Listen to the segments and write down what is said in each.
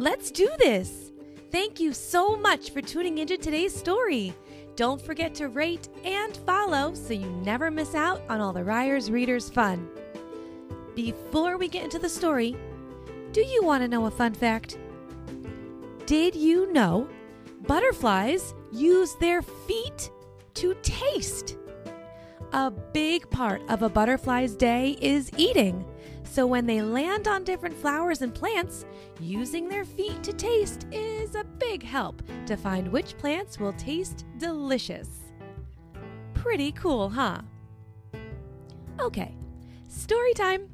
Let's do this. Thank you so much for tuning into today's story. Don't forget to rate and follow so you never miss out on all the Ryers Readers fun. Before we get into the story, do you want to know a fun fact? Did you know butterflies use their feet to taste? A big part of a butterfly's day is eating. So when they land on different flowers and plants, using their feet to taste is a big help to find which plants will taste delicious. Pretty cool, huh? Okay, story time.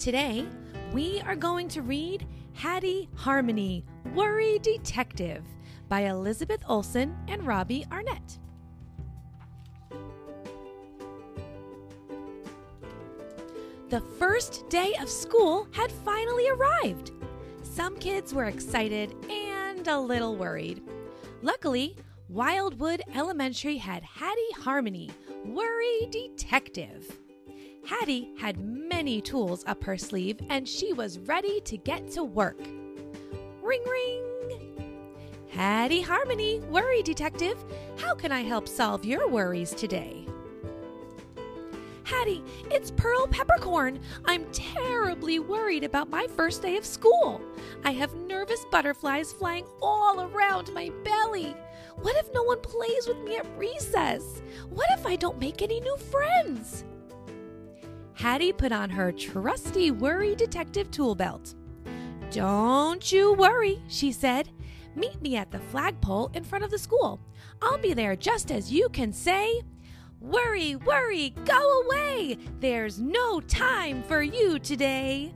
Today, we are going to read Hattie Harmony, Worry Detective by Elizabeth Olson and Robbie Arnett. The first day of school had finally arrived. Some kids were excited and a little worried. Luckily, Wildwood Elementary had Hattie Harmony, Worry Detective. Hattie had many tools up her sleeve and she was ready to get to work. Ring ring! Hattie Harmony, Worry Detective, how can I help solve your worries today? Hattie, it's Pearl Peppercorn. I'm terribly worried about my first day of school. I have nervous butterflies flying all around my belly. What if no one plays with me at recess? What if I don't make any new friends? Hattie put on her trusty worry detective tool belt. Don't you worry, she said. Meet me at the flagpole in front of the school. I'll be there just as you can say, Worry, worry, go away! There's no time for you today.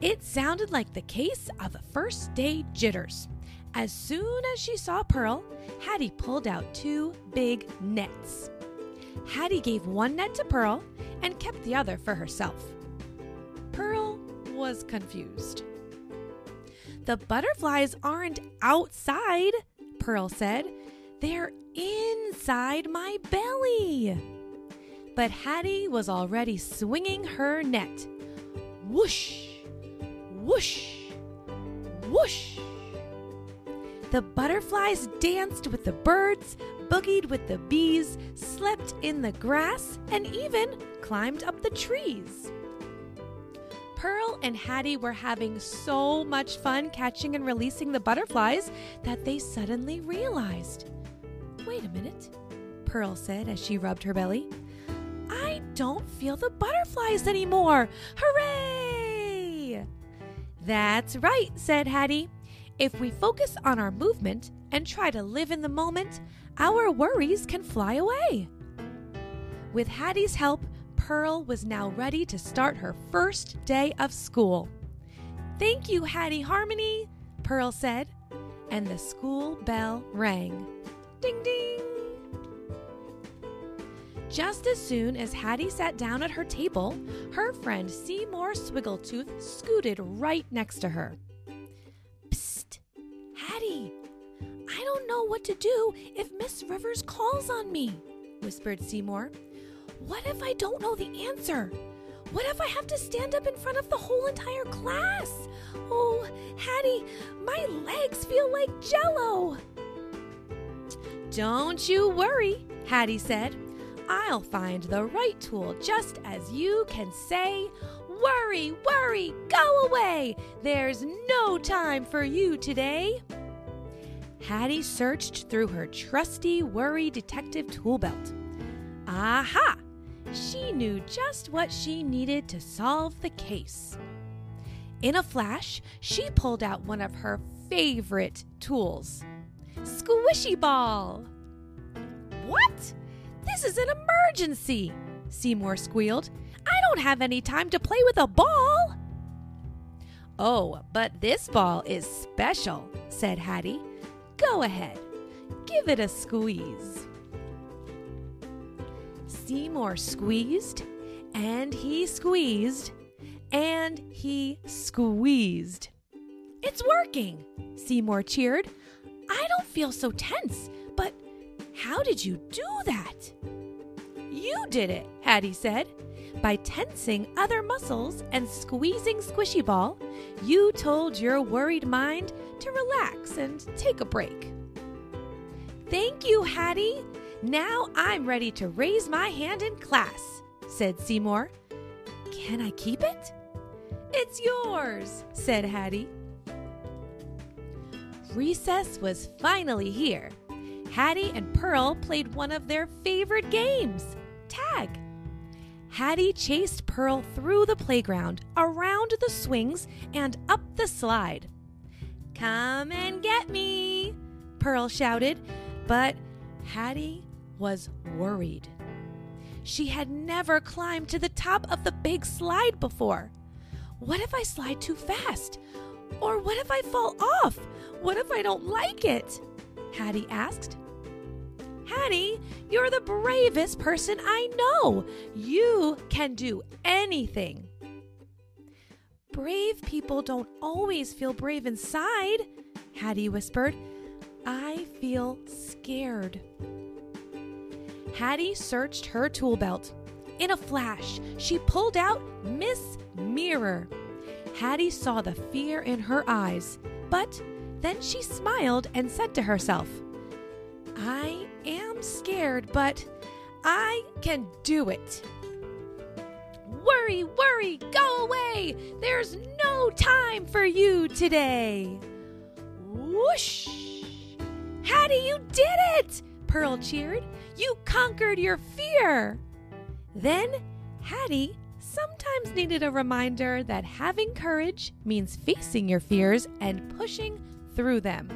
It sounded like the case of first day jitters. As soon as she saw Pearl, Hattie pulled out two big nets. Hattie gave one net to Pearl and kept the other for herself. Pearl was confused. The butterflies aren't outside, Pearl said. They're inside my belly. But Hattie was already swinging her net. Whoosh, whoosh, whoosh. The butterflies danced with the birds, boogied with the bees, slept in the grass, and even climbed up the trees. Pearl and Hattie were having so much fun catching and releasing the butterflies that they suddenly realized Wait a minute, Pearl said as she rubbed her belly. I don't feel the butterflies anymore. Hooray! That's right, said Hattie. If we focus on our movement and try to live in the moment, our worries can fly away. With Hattie's help, Pearl was now ready to start her first day of school. Thank you, Hattie Harmony, Pearl said, and the school bell rang. Ding ding! Just as soon as Hattie sat down at her table, her friend Seymour Swiggletooth scooted right next to her. Psst! Hattie! I don't know what to do if Miss Rivers calls on me, whispered Seymour. What if I don't know the answer? What if I have to stand up in front of the whole entire class? Oh, Hattie, my legs feel like jello. Don't you worry, Hattie said. I'll find the right tool just as you can say, Worry, worry, go away! There's no time for you today. Hattie searched through her trusty worry detective tool belt. Aha! She knew just what she needed to solve the case. In a flash, she pulled out one of her favorite tools Squishy ball! What? This is an emergency! Seymour squealed. I don't have any time to play with a ball! Oh, but this ball is special, said Hattie. Go ahead, give it a squeeze. Seymour squeezed, and he squeezed, and he squeezed. It's working, Seymour cheered. Don't feel so tense, but how did you do that? You did it, Hattie said. by tensing other muscles and squeezing Squishy Ball, you told your worried mind to relax and take a break. Thank you, Hattie. Now I'm ready to raise my hand in class, said Seymour. Can I keep it? It's yours, said Hattie. Recess was finally here. Hattie and Pearl played one of their favorite games tag. Hattie chased Pearl through the playground, around the swings, and up the slide. Come and get me, Pearl shouted, but Hattie was worried. She had never climbed to the top of the big slide before. What if I slide too fast? Or what if I fall off? What if I don't like it? Hattie asked. Hattie, you're the bravest person I know. You can do anything. Brave people don't always feel brave inside, Hattie whispered. I feel scared. Hattie searched her tool belt. In a flash, she pulled out Miss Mirror. Hattie saw the fear in her eyes, but then she smiled and said to herself, I am scared, but I can do it. Worry, worry, go away! There's no time for you today! Whoosh! Hattie, you did it! Pearl cheered. You conquered your fear! Then Hattie sometimes needed a reminder that having courage means facing your fears and pushing through them.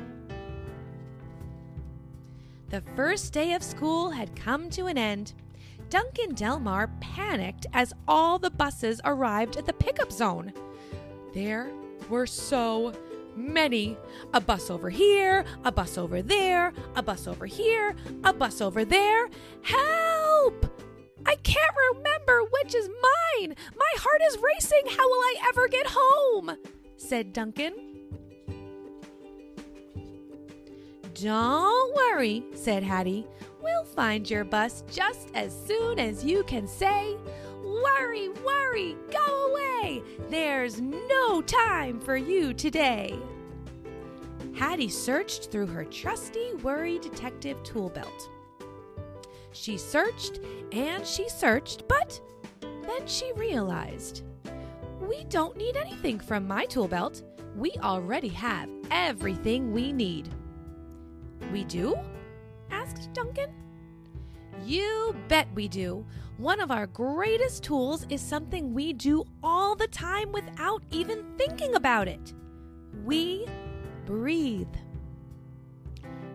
The first day of school had come to an end. Duncan Delmar panicked as all the buses arrived at the pickup zone. There were so many. A bus over here, a bus over there, a bus over here, a bus over there. Help! I can't remember which is mine. My heart is racing. How will I ever get home? said Duncan. Don't worry, said Hattie. We'll find your bus just as soon as you can say, Worry, worry, go away. There's no time for you today. Hattie searched through her trusty worry detective tool belt. She searched and she searched, but then she realized we don't need anything from my tool belt. We already have everything we need. We do? asked Duncan. You bet we do. One of our greatest tools is something we do all the time without even thinking about it. We breathe.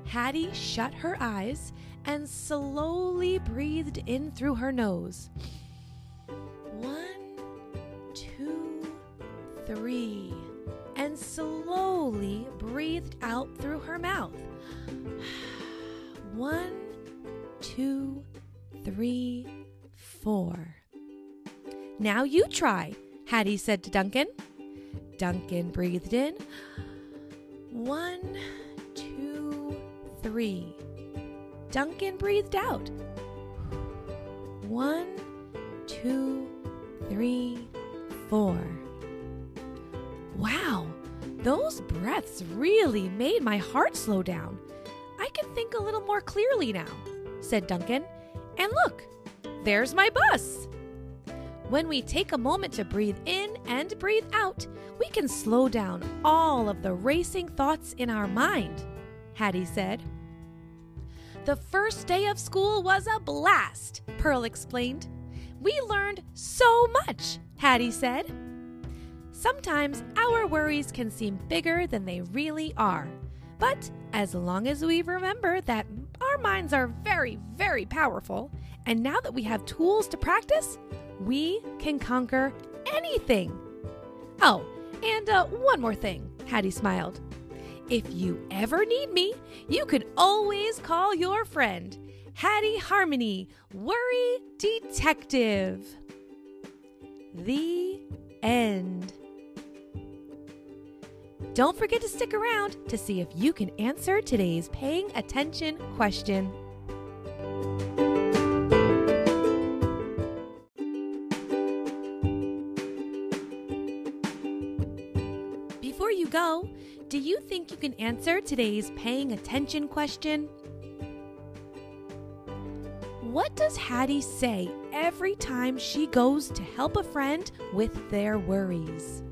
Hattie shut her eyes and slowly breathed in through her nose. One, two, three, and slowly breathed out through her mouth. One, two, three, four. Now you try, Hattie said to Duncan. Duncan breathed in. One, two, three. Duncan breathed out. One, two, three, four. Wow, those breaths really made my heart slow down. Can think a little more clearly now, said Duncan. And look, there's my bus. When we take a moment to breathe in and breathe out, we can slow down all of the racing thoughts in our mind, Hattie said. The first day of school was a blast, Pearl explained. We learned so much, Hattie said. Sometimes our worries can seem bigger than they really are. But as long as we remember that our minds are very, very powerful, and now that we have tools to practice, we can conquer anything. Oh, and uh, one more thing, Hattie smiled. If you ever need me, you can always call your friend, Hattie Harmony, Worry Detective. The end. Don't forget to stick around to see if you can answer today's paying attention question. Before you go, do you think you can answer today's paying attention question? What does Hattie say every time she goes to help a friend with their worries?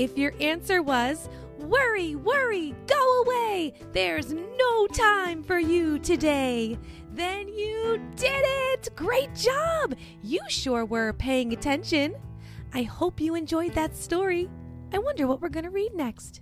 If your answer was, Worry, worry, go away, there's no time for you today, then you did it! Great job! You sure were paying attention. I hope you enjoyed that story. I wonder what we're going to read next.